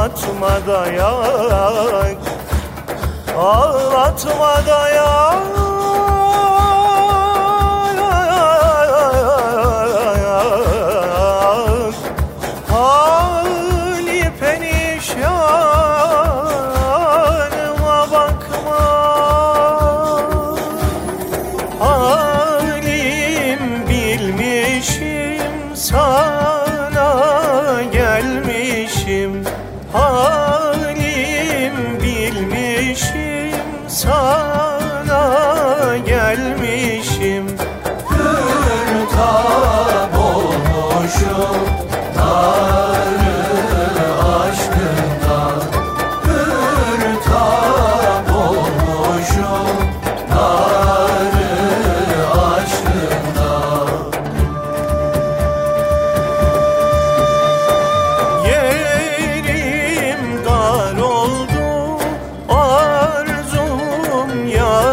Ağlatma dayak Ağlatma dayak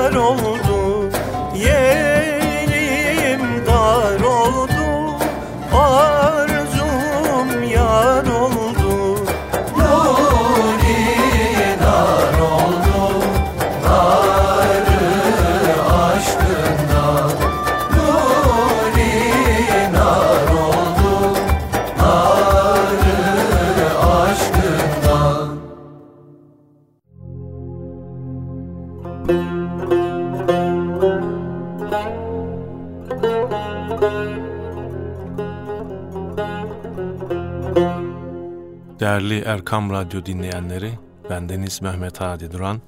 yar oldu. Değerli Erkam Radyo dinleyenleri, bendeniz Mehmet Hadi Duran.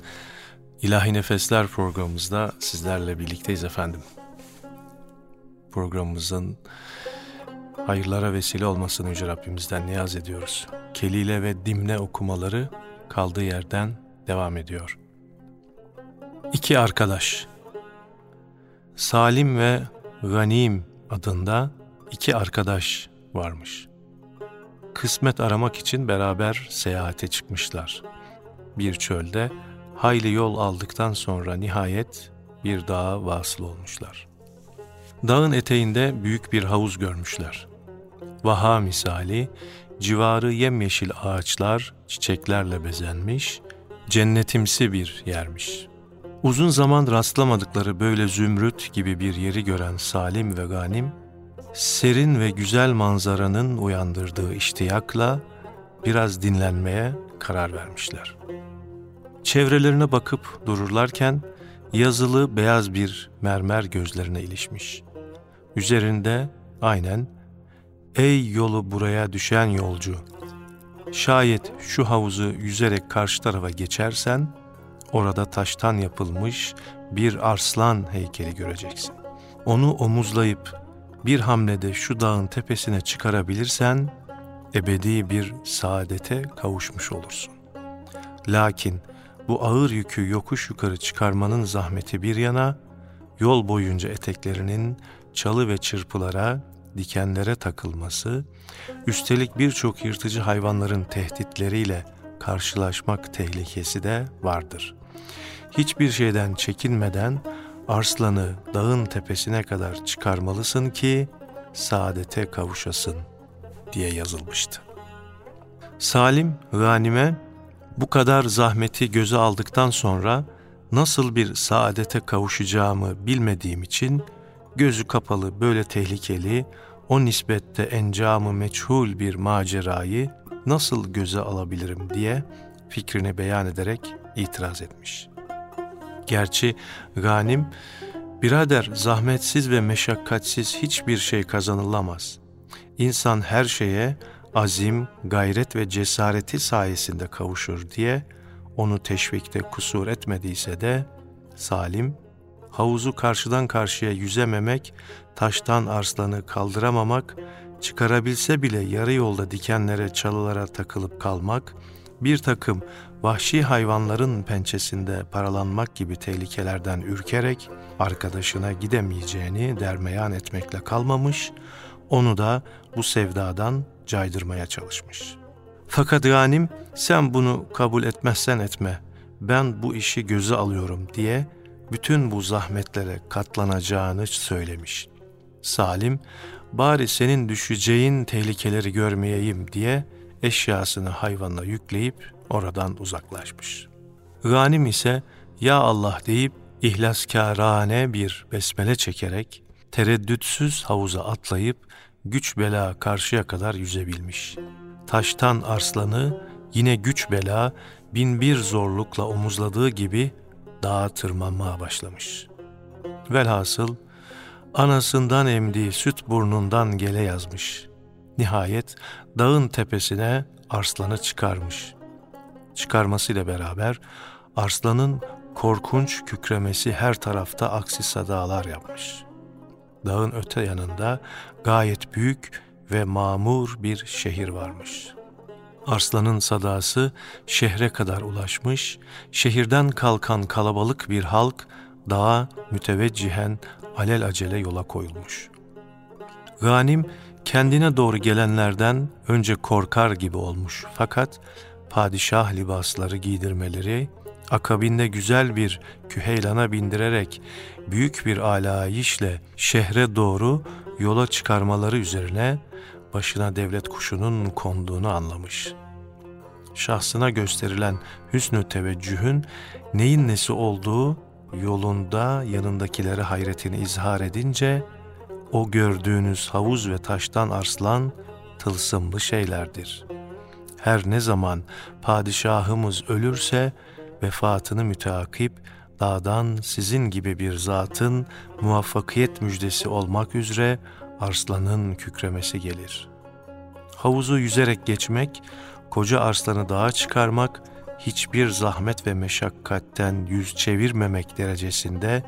İlahi Nefesler programımızda sizlerle birlikteyiz efendim. Programımızın hayırlara vesile olmasını Yüce Rabbimizden niyaz ediyoruz. Kelile ve dimne okumaları kaldığı yerden devam ediyor. İki arkadaş, Salim ve Ganim adında iki arkadaş varmış kısmet aramak için beraber seyahate çıkmışlar. Bir çölde hayli yol aldıktan sonra nihayet bir dağa vasıl olmuşlar. Dağın eteğinde büyük bir havuz görmüşler. Vaha misali, civarı yemyeşil ağaçlar, çiçeklerle bezenmiş, cennetimsi bir yermiş. Uzun zaman rastlamadıkları böyle zümrüt gibi bir yeri gören Salim ve Ganim, serin ve güzel manzaranın uyandırdığı iştiyakla biraz dinlenmeye karar vermişler. Çevrelerine bakıp dururlarken yazılı beyaz bir mermer gözlerine ilişmiş. Üzerinde aynen ''Ey yolu buraya düşen yolcu, şayet şu havuzu yüzerek karşı tarafa geçersen orada taştan yapılmış bir arslan heykeli göreceksin. Onu omuzlayıp bir hamlede şu dağın tepesine çıkarabilirsen ebedi bir saadete kavuşmuş olursun. Lakin bu ağır yükü yokuş yukarı çıkarmanın zahmeti bir yana, yol boyunca eteklerinin çalı ve çırpılara, dikenlere takılması, üstelik birçok yırtıcı hayvanların tehditleriyle karşılaşmak tehlikesi de vardır. Hiçbir şeyden çekinmeden arslanı dağın tepesine kadar çıkarmalısın ki saadete kavuşasın diye yazılmıştı. Salim Ghanim'e bu kadar zahmeti göze aldıktan sonra nasıl bir saadete kavuşacağımı bilmediğim için gözü kapalı böyle tehlikeli, o nispette encamı meçhul bir macerayı nasıl göze alabilirim diye fikrini beyan ederek itiraz etmiş. Gerçi Ganim, birader zahmetsiz ve meşakkatsiz hiçbir şey kazanılamaz. İnsan her şeye azim, gayret ve cesareti sayesinde kavuşur diye onu teşvikte kusur etmediyse de Salim havuzu karşıdan karşıya yüzememek, taştan arslanı kaldıramamak, çıkarabilse bile yarı yolda dikenlere, çalılara takılıp kalmak, bir takım vahşi hayvanların pençesinde paralanmak gibi tehlikelerden ürkerek arkadaşına gidemeyeceğini dermeyan etmekle kalmamış, onu da bu sevdadan caydırmaya çalışmış. Fakat Ganim sen bunu kabul etmezsen etme, ben bu işi göze alıyorum diye bütün bu zahmetlere katlanacağını söylemiş. Salim, bari senin düşeceğin tehlikeleri görmeyeyim diye eşyasını hayvanla yükleyip oradan uzaklaşmış. Ganim ise ya Allah deyip ihlaskârane bir besmele çekerek tereddütsüz havuza atlayıp güç bela karşıya kadar yüzebilmiş. Taştan arslanı yine güç bela bin bir zorlukla omuzladığı gibi dağa tırmanmaya başlamış. Velhasıl anasından emdiği süt burnundan gele yazmış. Nihayet dağın tepesine arslanı çıkarmış. Çıkarmasıyla beraber arslanın korkunç kükremesi her tarafta aksi sadalar yapmış. Dağın öte yanında gayet büyük ve mamur bir şehir varmış. Arslanın sadası şehre kadar ulaşmış, şehirden kalkan kalabalık bir halk dağa müteveccihen alel acele yola koyulmuş. Ganim kendine doğru gelenlerden önce korkar gibi olmuş fakat padişah libasları giydirmeleri, akabinde güzel bir küheylana bindirerek büyük bir alayişle şehre doğru yola çıkarmaları üzerine başına devlet kuşunun konduğunu anlamış. Şahsına gösterilen hüsnü teveccühün neyin nesi olduğu yolunda yanındakilere hayretini izhar edince o gördüğünüz havuz ve taştan arslan tılsımlı şeylerdir. Her ne zaman padişahımız ölürse vefatını müteakip dağdan sizin gibi bir zatın muvaffakiyet müjdesi olmak üzere arslanın kükremesi gelir. Havuzu yüzerek geçmek, koca arslanı dağa çıkarmak, hiçbir zahmet ve meşakkatten yüz çevirmemek derecesinde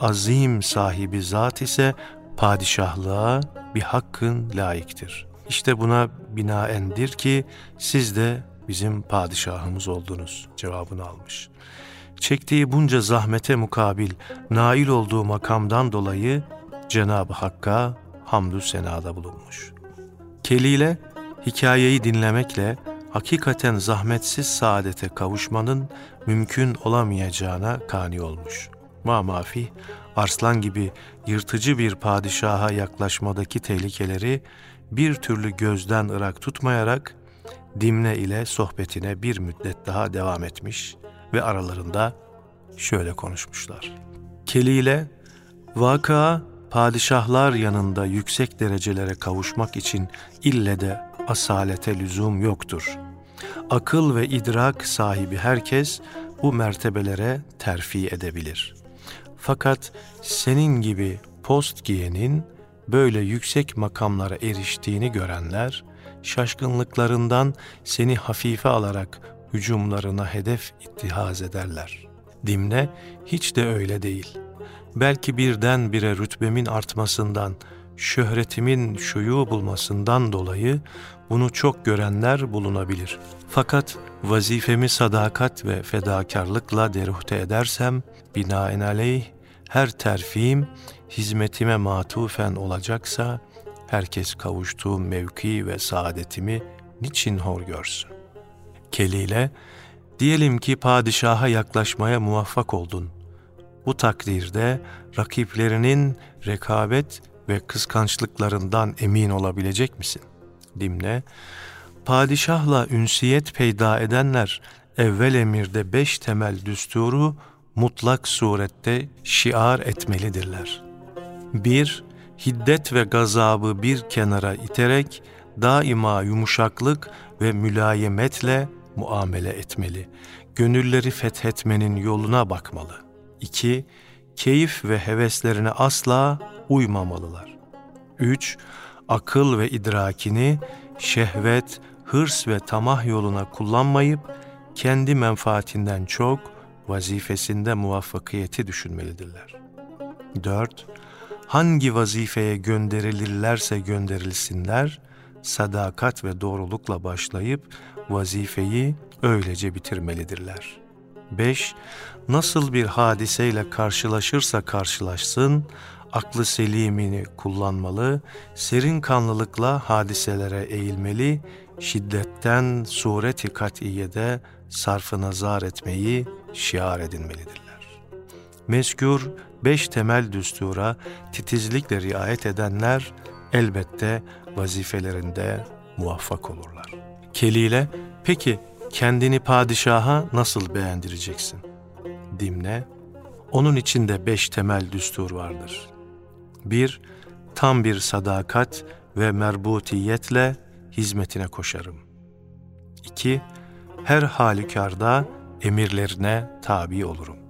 azim sahibi zat ise padişahlığa bir hakkın layıktır. İşte buna binaendir ki siz de bizim padişahımız oldunuz cevabını almış. Çektiği bunca zahmete mukabil nail olduğu makamdan dolayı Cenab-ı Hakk'a hamdü senada bulunmuş. Kelile hikayeyi dinlemekle hakikaten zahmetsiz saadete kavuşmanın mümkün olamayacağına kani olmuş. Ma mafi arslan gibi yırtıcı bir padişaha yaklaşmadaki tehlikeleri bir türlü gözden ırak tutmayarak Dimne ile sohbetine bir müddet daha devam etmiş ve aralarında şöyle konuşmuşlar. Keli ile vaka padişahlar yanında yüksek derecelere kavuşmak için ille de asalete lüzum yoktur. Akıl ve idrak sahibi herkes bu mertebelere terfi edebilir. Fakat senin gibi post giyenin böyle yüksek makamlara eriştiğini görenler, şaşkınlıklarından seni hafife alarak hücumlarına hedef ittihaz ederler. Dimne hiç de öyle değil. Belki birden bire rütbemin artmasından, şöhretimin şuyu bulmasından dolayı bunu çok görenler bulunabilir. Fakat vazifemi sadakat ve fedakarlıkla deruhte edersem, binaenaleyh her terfim hizmetime matufen olacaksa, herkes kavuştuğum mevki ve saadetimi niçin hor görsün? Kelile, diyelim ki padişaha yaklaşmaya muvaffak oldun. Bu takdirde rakiplerinin rekabet ve kıskançlıklarından emin olabilecek misin? Dimne, padişahla ünsiyet peyda edenler evvel emirde beş temel düsturu mutlak surette şiar etmelidirler. 1- hiddet ve gazabı bir kenara iterek daima yumuşaklık ve mülayemetle muamele etmeli. Gönülleri fethetmenin yoluna bakmalı. 2. Keyif ve heveslerine asla uymamalılar. 3. Akıl ve idrakini şehvet, hırs ve tamah yoluna kullanmayıp kendi menfaatinden çok vazifesinde muvaffakiyeti düşünmelidirler. 4. Hangi vazifeye gönderilirlerse gönderilsinler, sadakat ve doğrulukla başlayıp vazifeyi öylece bitirmelidirler. 5. Nasıl bir hadiseyle karşılaşırsa karşılaşsın, aklı selimini kullanmalı, serin kanlılıkla hadiselere eğilmeli, şiddetten sureti kat'iyede sarfı nazar etmeyi şiar edinmelidirler. Mezkur beş temel düstura titizlikle riayet edenler elbette vazifelerinde muvaffak olurlar. Kelile, peki kendini padişaha nasıl beğendireceksin? Dimne, onun içinde beş temel düstur vardır. Bir, tam bir sadakat ve merbutiyetle hizmetine koşarım. İki, her halükarda emirlerine tabi olurum.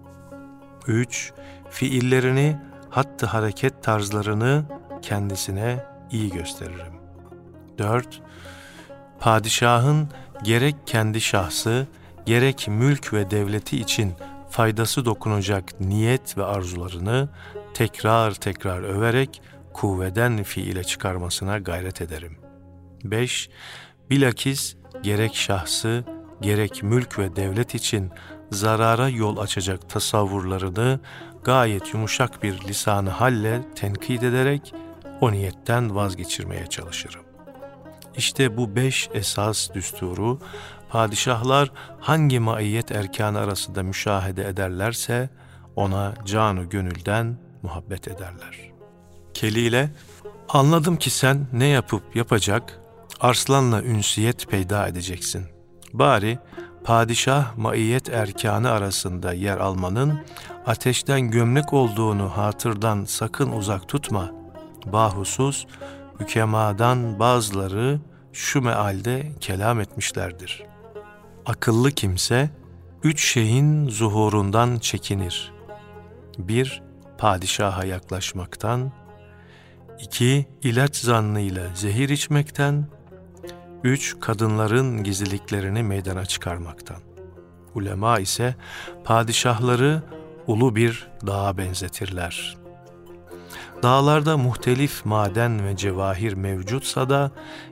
Üç, fiillerini hattı hareket tarzlarını kendisine iyi gösteririm. 4. Padişahın gerek kendi şahsı, gerek mülk ve devleti için faydası dokunacak niyet ve arzularını tekrar tekrar överek kuvveden fiile çıkarmasına gayret ederim. 5. Bilakis gerek şahsı, gerek mülk ve devlet için zarara yol açacak tasavvurlarını gayet yumuşak bir lisanı halle tenkit ederek o niyetten vazgeçirmeye çalışırım. İşte bu beş esas düsturu padişahlar hangi maiyet erkanı arasında müşahede ederlerse ona canı gönülden muhabbet ederler. Kelile, anladım ki sen ne yapıp yapacak, arslanla ünsiyet peyda edeceksin. Bari padişah maiyet erkanı arasında yer almanın ateşten gömlek olduğunu hatırdan sakın uzak tutma. Bahusus, hükemadan bazıları şu mealde kelam etmişlerdir. Akıllı kimse, üç şeyin zuhurundan çekinir. Bir, padişaha yaklaşmaktan, iki, ilaç zannıyla zehir içmekten, üç, kadınların gizliliklerini meydana çıkarmaktan. Ulema ise padişahları ulu bir dağa benzetirler. Dağlarda muhtelif maden ve cevahir mevcutsa da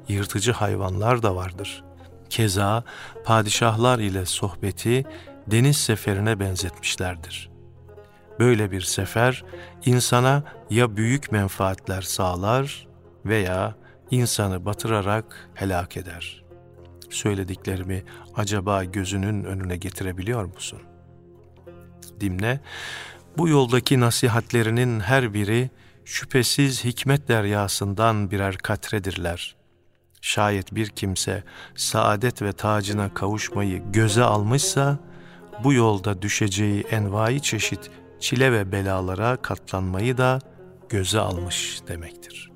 yırtıcı hayvanlar da vardır. Keza padişahlar ile sohbeti deniz seferine benzetmişlerdir. Böyle bir sefer insana ya büyük menfaatler sağlar veya insanı batırarak helak eder. Söylediklerimi acaba gözünün önüne getirebiliyor musun? Dimne, bu yoldaki nasihatlerinin her biri şüphesiz hikmet deryasından birer katredirler. Şayet bir kimse saadet ve tacına kavuşmayı göze almışsa, bu yolda düşeceği envai çeşit çile ve belalara katlanmayı da göze almış demektir.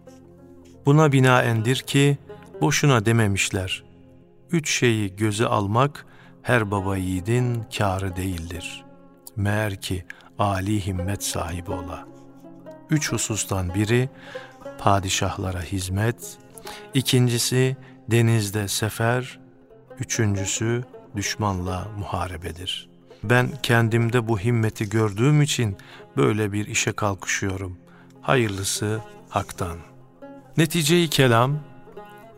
Buna binaendir ki, boşuna dememişler, üç şeyi göze almak her baba yiğidin kârı değildir. Meğer ki âli himmet sahibi ola.'' üç husustan biri padişahlara hizmet, ikincisi denizde sefer, üçüncüsü düşmanla muharebedir. Ben kendimde bu himmeti gördüğüm için böyle bir işe kalkışıyorum. Hayırlısı haktan. Neticeyi kelam,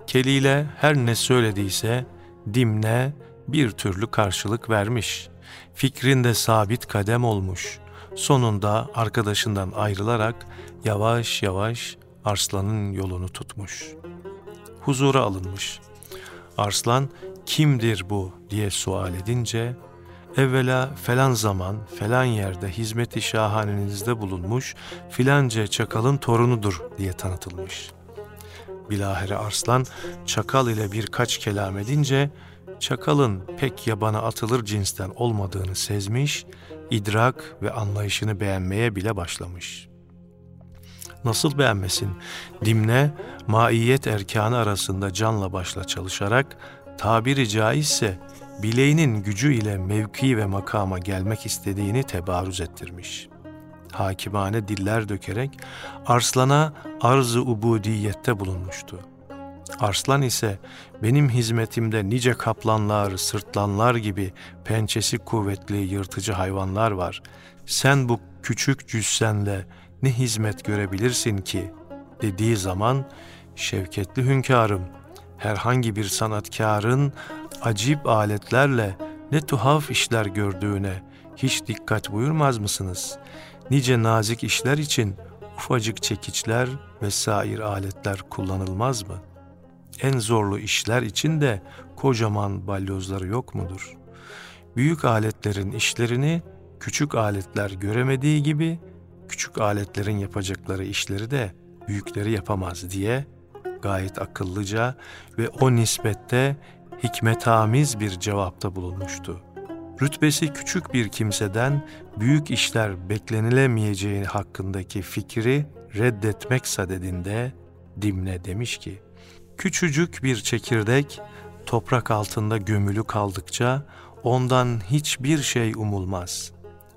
keliyle her ne söylediyse dimne bir türlü karşılık vermiş. Fikrinde sabit kadem olmuş. Sonunda arkadaşından ayrılarak yavaş yavaş Arslan'ın yolunu tutmuş. Huzura alınmış. Arslan kimdir bu diye sual edince evvela falan zaman falan yerde hizmeti şahanenizde bulunmuş filanca çakalın torunudur diye tanıtılmış. Bilahare Arslan çakal ile birkaç kelam edince çakalın pek yabana atılır cinsten olmadığını sezmiş, idrak ve anlayışını beğenmeye bile başlamış. Nasıl beğenmesin? Dimne, maiyet erkanı arasında canla başla çalışarak, tabiri caizse bileğinin gücü ile mevki ve makama gelmek istediğini tebarüz ettirmiş. Hakimane diller dökerek Arslan'a arz-ı ubudiyette bulunmuştu. Arslan ise benim hizmetimde nice kaplanlar, sırtlanlar gibi pençesi kuvvetli yırtıcı hayvanlar var. Sen bu küçük cüssenle ne hizmet görebilirsin ki dediği zaman şevketli hünkârım herhangi bir sanatkarın acip aletlerle ne tuhaf işler gördüğüne hiç dikkat buyurmaz mısınız? Nice nazik işler için ufacık çekiçler vesair aletler kullanılmaz mı? En zorlu işler için de kocaman balyozları yok mudur? Büyük aletlerin işlerini küçük aletler göremediği gibi küçük aletlerin yapacakları işleri de büyükleri yapamaz diye gayet akıllıca ve o nispette hikmetamiz bir cevapta bulunmuştu. Rütbesi küçük bir kimseden büyük işler beklenilemeyeceği hakkındaki fikri reddetmek sadedinde Dimne demiş ki, Küçücük bir çekirdek toprak altında gömülü kaldıkça ondan hiçbir şey umulmaz.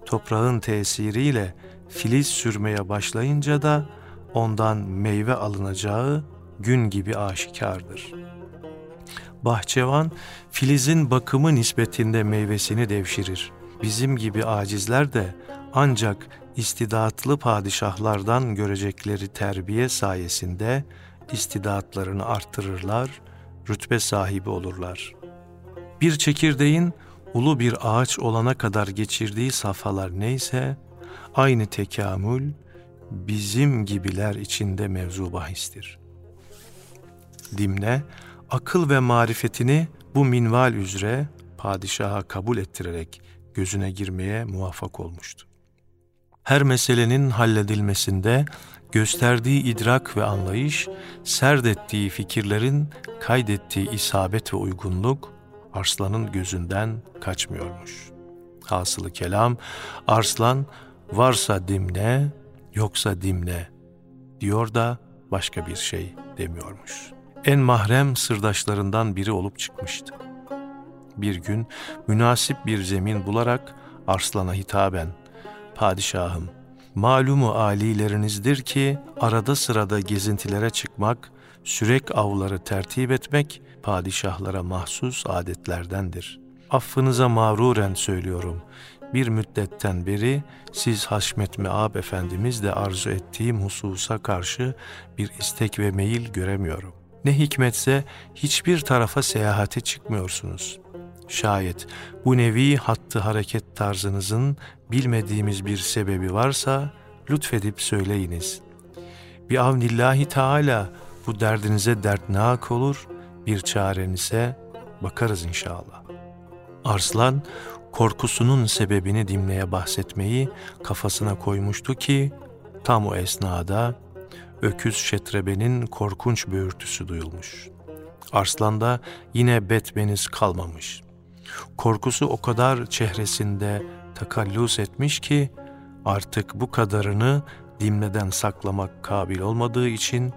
Toprağın tesiriyle filiz sürmeye başlayınca da ondan meyve alınacağı gün gibi aşikardır. Bahçevan, filizin bakımı nispetinde meyvesini devşirir. Bizim gibi acizler de ancak istidatlı padişahlardan görecekleri terbiye sayesinde istidatlarını arttırırlar, rütbe sahibi olurlar. Bir çekirdeğin ulu bir ağaç olana kadar geçirdiği safhalar neyse, aynı tekamül bizim gibiler içinde mevzu bahistir. Dimne, akıl ve marifetini bu minval üzere padişaha kabul ettirerek gözüne girmeye muvaffak olmuştu. Her meselenin halledilmesinde gösterdiği idrak ve anlayış, serdettiği fikirlerin kaydettiği isabet ve uygunluk Arslan'ın gözünden kaçmıyormuş. Hasılı kelam, Arslan varsa dimne, yoksa dimne diyor da başka bir şey demiyormuş. En mahrem sırdaşlarından biri olup çıkmıştı. Bir gün münasip bir zemin bularak Arslan'a hitaben, Padişahım, malumu alilerinizdir ki arada sırada gezintilere çıkmak, sürek avları tertip etmek padişahlara mahsus adetlerdendir. Affınıza mağruren söylüyorum. Bir müddetten beri siz Haşmet Meab Efendimiz de arzu ettiğim hususa karşı bir istek ve meyil göremiyorum. Ne hikmetse hiçbir tarafa seyahate çıkmıyorsunuz. Şayet bu nevi hattı hareket tarzınızın bilmediğimiz bir sebebi varsa lütfedip söyleyiniz. Bi avnillahi Teala bu derdinize dertnak olur, bir çarenize bakarız inşallah. Arslan korkusunun sebebini Dimne'ye bahsetmeyi kafasına koymuştu ki tam o esnada öküz şetrebenin korkunç böğürtüsü duyulmuş. Arslan'da yine betbeniz kalmamış. Korkusu o kadar çehresinde takallus etmiş ki artık bu kadarını Dimne'den saklamak kabil olmadığı için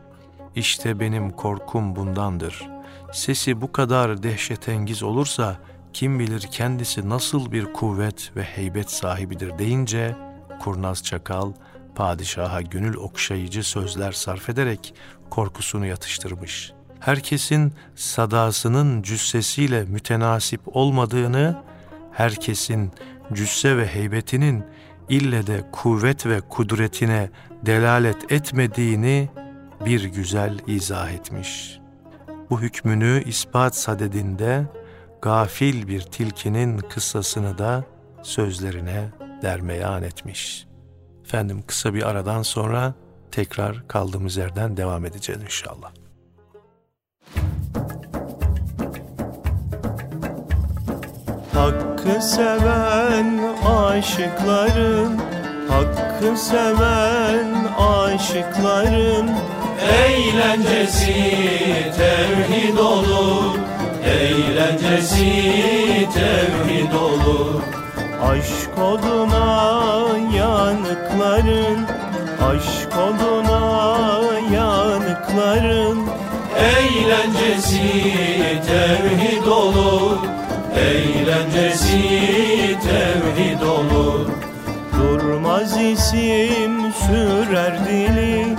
işte benim korkum bundandır. Sesi bu kadar dehşetengiz olursa kim bilir kendisi nasıl bir kuvvet ve heybet sahibidir deyince kurnaz çakal padişaha gönül okşayıcı sözler sarf ederek korkusunu yatıştırmış. Herkesin sadasının cüssesiyle mütenasip olmadığını, herkesin cüsse ve heybetinin ille de kuvvet ve kudretine delalet etmediğini bir güzel izah etmiş. Bu hükmünü ispat sadedinde gafil bir tilkinin kıssasını da sözlerine dermeyan etmiş. Efendim kısa bir aradan sonra tekrar kaldığımız yerden devam edeceğiz inşallah. Hakkı seven aşıkların Hakkı seven aşıkların Eğlencesi tevhid olur Eğlencesi tevhid olur Aşk oduna yanıkların Aşk oduna yanıkların Eğlencesi tevhid olur Eğlencesi tevhid olur. Durmaz isim sürer dili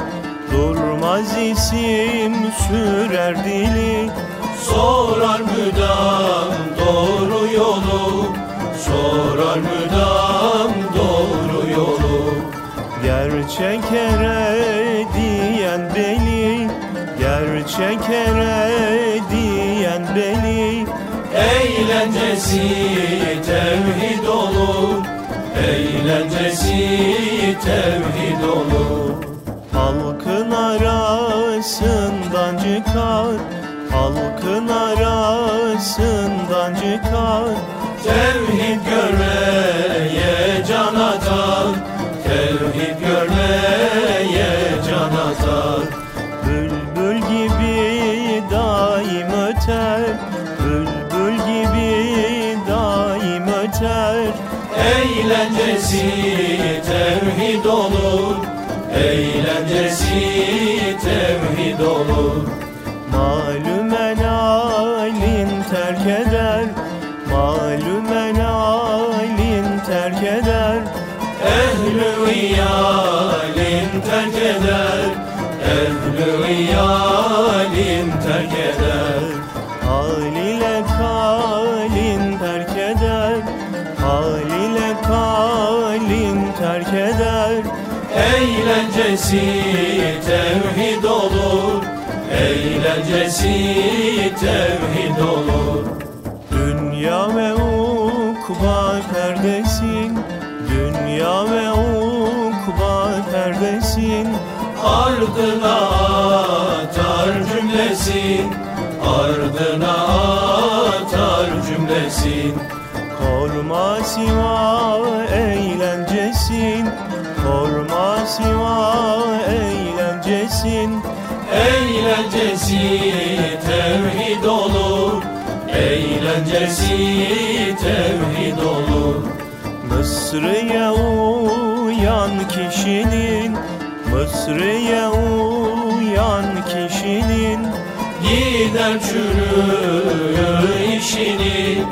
Durmaz isim sürer dili. Sorar müdam doğru yolu Sorar müdam doğru yolu? Gerçek ere diyen beni Gerçek ere diyen beni. Eğlencesi tevhid olur Eğlencesi tevhid olur. Halkın arasından çıkar Halkın arasından çıkar Tevhid görmeye can atar Tevhid görmeye can Bülbül gibi daim öter Bülbül gibi daim öter. Eğlencesi tevhid olur Eğlencesi tevhid olur Eğlencesi tevhid olur Eğlencesi tevhid olur. Dünya ve ukba perdesin Dünya ve ukba perdesin. Ardına atar cümlesin Ardına atar cümlesin. Korma siva eğlencesin siva eğlencesin. Eğlencesi tevhid olur. Eğlencesi tevhid olur. Mısır'ya uyan kişinin Mısır'ya uyan kişinin. Gider çürür işini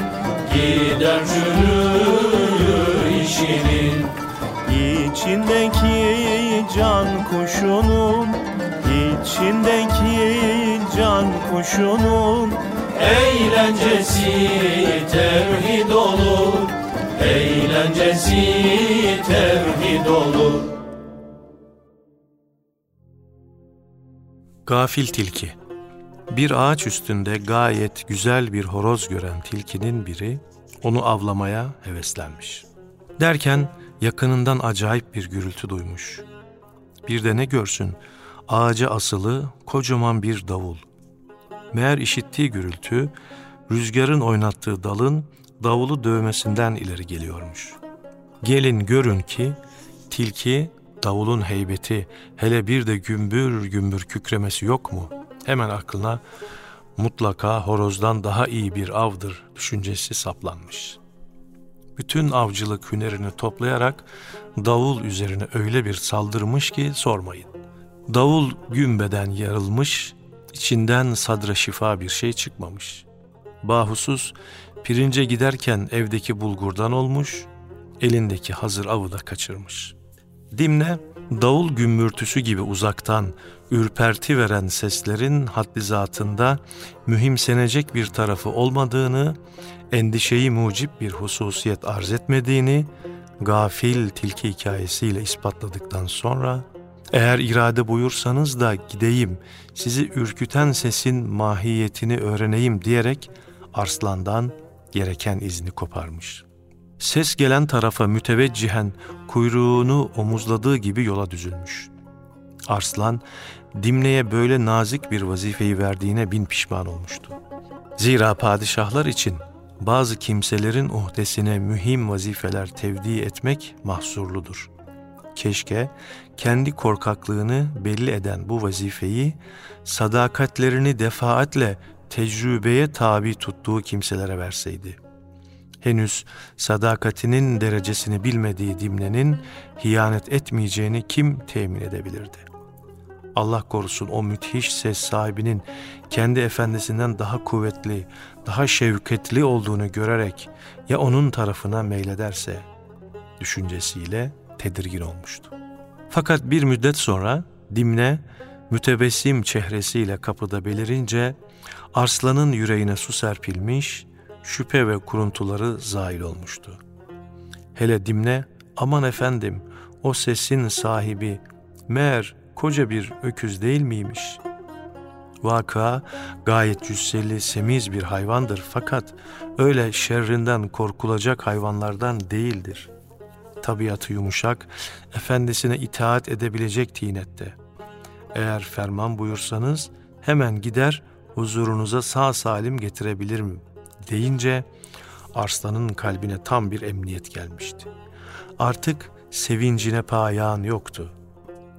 Gider işinin İçindeki can kuşunun içindeki can kuşunun Eğlencesi tevhid olur Eğlencesi tevhid olur. Gafil Tilki. Bir ağaç üstünde gayet güzel bir horoz gören tilkinin biri onu avlamaya heveslenmiş. Derken yakınından acayip bir gürültü duymuş. Bir de ne görsün ağaca asılı kocaman bir davul. Meğer işittiği gürültü rüzgarın oynattığı dalın davulu dövmesinden ileri geliyormuş. Gelin görün ki tilki davulun heybeti hele bir de gümbür gümbür kükremesi yok mu? Hemen aklına mutlaka horozdan daha iyi bir avdır düşüncesi saplanmış. Bütün avcılık hünerini toplayarak davul üzerine öyle bir saldırmış ki sormayın. Davul gümbeden yarılmış, içinden sadra şifa bir şey çıkmamış. Bahusuz pirince giderken evdeki bulgurdan olmuş, elindeki hazır avı da kaçırmış. Dimne, davul gümbürtüsü gibi uzaktan ürperti veren seslerin haddi zatında mühimsenecek bir tarafı olmadığını, endişeyi mucip bir hususiyet arz etmediğini, gafil tilki hikayesiyle ispatladıktan sonra, eğer irade buyursanız da gideyim, sizi ürküten sesin mahiyetini öğreneyim diyerek arslandan gereken izni koparmış. Ses gelen tarafa müteveccihen kuyruğunu omuzladığı gibi yola düzülmüş. Arslan, Dimne'ye böyle nazik bir vazifeyi verdiğine bin pişman olmuştu. Zira padişahlar için bazı kimselerin uhdesine mühim vazifeler tevdi etmek mahsurludur. Keşke kendi korkaklığını belli eden bu vazifeyi sadakatlerini defaatle tecrübeye tabi tuttuğu kimselere verseydi. Henüz sadakatinin derecesini bilmediği Dimne'nin hiyanet etmeyeceğini kim temin edebilirdi? Allah korusun o müthiş ses sahibinin kendi efendisinden daha kuvvetli, daha şevketli olduğunu görerek ya onun tarafına meylederse düşüncesiyle tedirgin olmuştu. Fakat bir müddet sonra Dimne mütebessim çehresiyle kapıda belirince Arslan'ın yüreğine su serpilmiş, şüphe ve kuruntuları zail olmuştu. Hele Dimne, aman efendim, o sesin sahibi meğer koca bir öküz değil miymiş? Vaka gayet cüsseli, semiz bir hayvandır fakat öyle şerrinden korkulacak hayvanlardan değildir. Tabiatı yumuşak, efendisine itaat edebilecek tinette. Eğer ferman buyursanız hemen gider huzurunuza sağ salim getirebilirim deyince Arslan'ın kalbine tam bir emniyet gelmişti. Artık sevincine payan yoktu.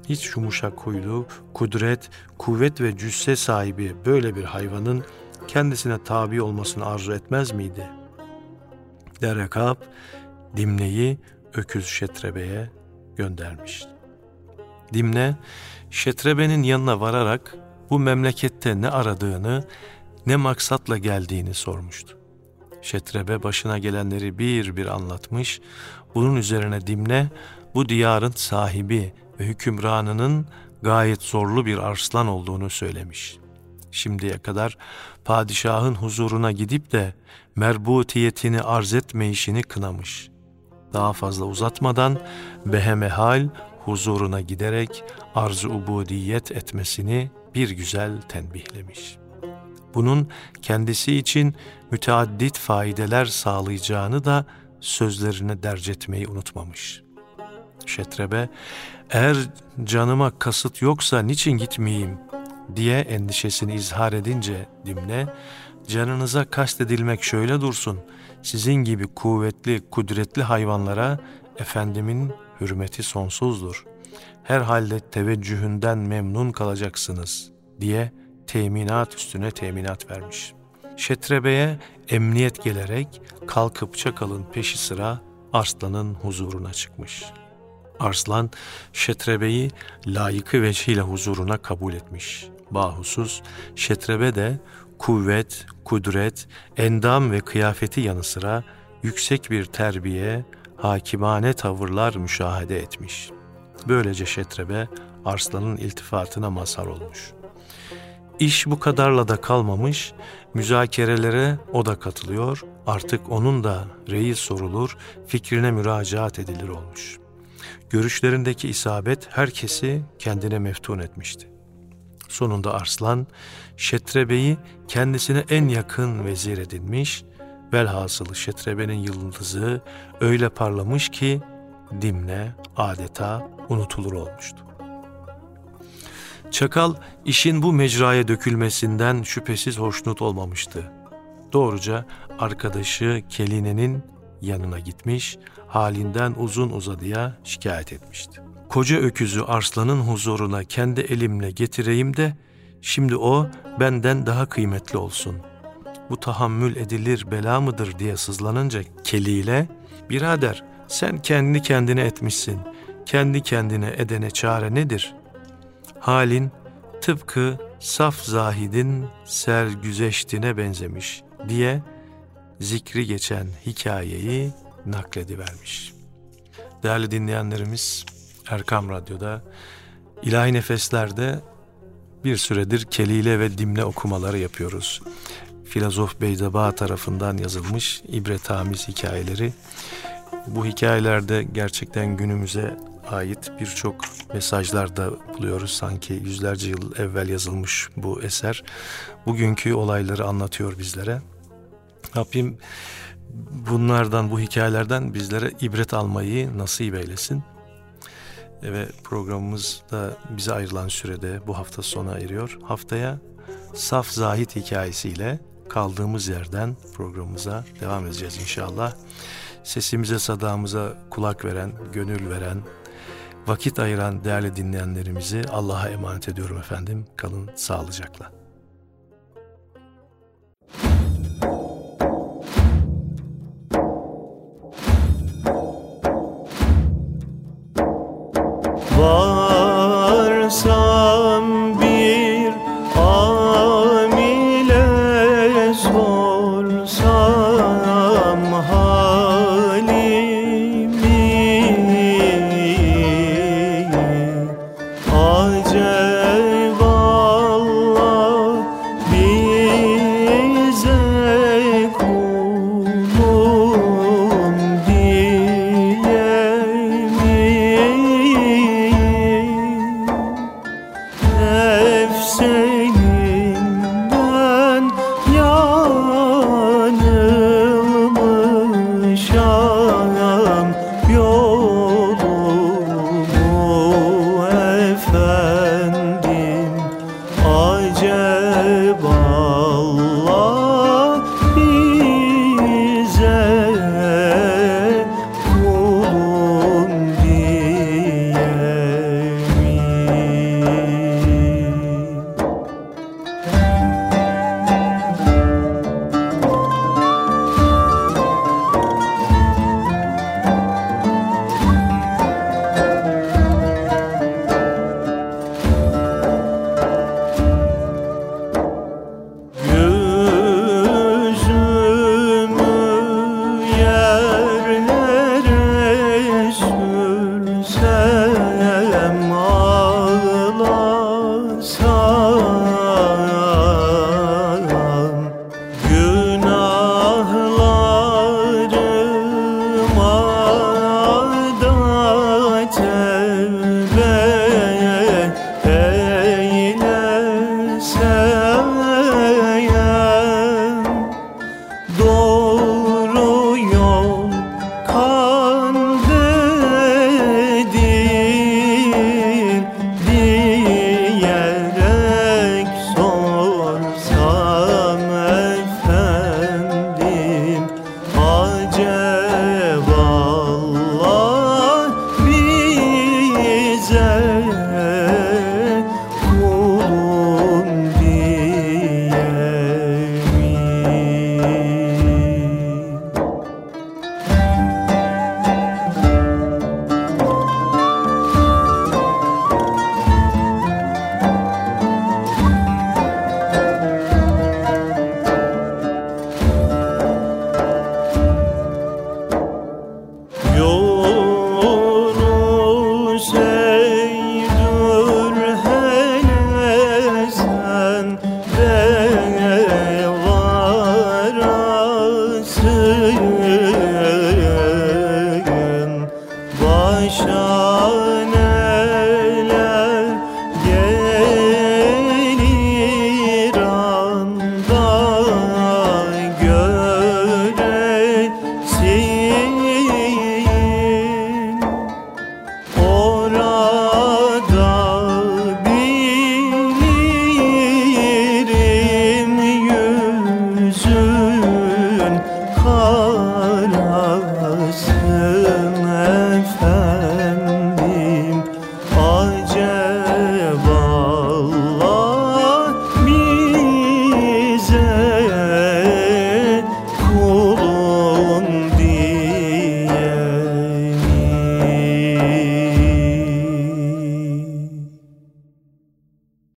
Hiç yumuşak huylu, kudret, kuvvet ve cüsse sahibi böyle bir hayvanın kendisine tabi olmasını arzu etmez miydi? Derekab, Dimne'yi öküz Şetrebe'ye göndermiş. Dimne, Şetrebe'nin yanına vararak bu memlekette ne aradığını, ne maksatla geldiğini sormuştu. Şetrebe başına gelenleri bir bir anlatmış, bunun üzerine Dimne bu diyarın sahibi ve hükümranının gayet zorlu bir arslan olduğunu söylemiş. Şimdiye kadar padişahın huzuruna gidip de merbutiyetini arz etme işini kınamış. Daha fazla uzatmadan behemehal huzuruna giderek arz-ı ubudiyet etmesini bir güzel tenbihlemiş. Bunun kendisi için müteaddit faydeler sağlayacağını da sözlerine derc etmeyi unutmamış. Şetrebe, eğer canıma kasıt yoksa niçin gitmeyeyim diye endişesini izhar edince Dimne, canınıza kastedilmek şöyle dursun, sizin gibi kuvvetli, kudretli hayvanlara efendimin hürmeti sonsuzdur. Herhalde teveccühünden memnun kalacaksınız diye teminat üstüne teminat vermiş. Şetrebe'ye emniyet gelerek kalkıp çakalın peşi sıra Arslan'ın huzuruna çıkmış. Arslan Şetrebe'yi layıkı veçhiyle huzuruna kabul etmiş. Bahusuz Şetrebe de kuvvet, kudret, endam ve kıyafeti yanı sıra yüksek bir terbiye, hakimane tavırlar müşahede etmiş. Böylece Şetrebe Arslan'ın iltifatına mazhar olmuş. İş bu kadarla da kalmamış, müzakerelere o da katılıyor, artık onun da reis sorulur, fikrine müracaat edilir olmuş. Görüşlerindeki isabet herkesi kendine meftun etmişti. Sonunda Arslan, Şetrebe'yi kendisine en yakın vezir edinmiş, velhasılı Şetrebe'nin yıldızı öyle parlamış ki Dimne adeta unutulur olmuştu. Çakal işin bu mecraya dökülmesinden şüphesiz hoşnut olmamıştı. Doğruca arkadaşı Keline'nin yanına gitmiş, halinden uzun uzadıya şikayet etmişti. Koca öküzü Arslan'ın huzuruna kendi elimle getireyim de şimdi o benden daha kıymetli olsun. Bu tahammül edilir bela mıdır diye sızlanınca Kelile, birader sen kendi kendine etmişsin, kendi kendine edene çare nedir? Halin tıpkı saf zahidin sergüzeştine benzemiş diye zikri geçen hikayeyi nakledivermiş. Değerli dinleyenlerimiz Erkam Radyo'da İlahi Nefesler'de bir süredir kelile ve dimle okumaları yapıyoruz. Filozof Beyzaba tarafından yazılmış ibretamiz hikayeleri. Bu hikayelerde gerçekten günümüze ait birçok mesajlar da buluyoruz. Sanki yüzlerce yıl evvel yazılmış bu eser. Bugünkü olayları anlatıyor bizlere. Rabbim bunlardan, bu hikayelerden bizlere ibret almayı nasip eylesin. Ve programımız da bize ayrılan sürede bu hafta sona eriyor. Haftaya Saf Zahit hikayesiyle kaldığımız yerden programımıza devam edeceğiz inşallah. Sesimize, sadamıza kulak veren, gönül veren, vakit ayıran değerli dinleyenlerimizi Allah'a emanet ediyorum efendim. Kalın sağlıcakla. seni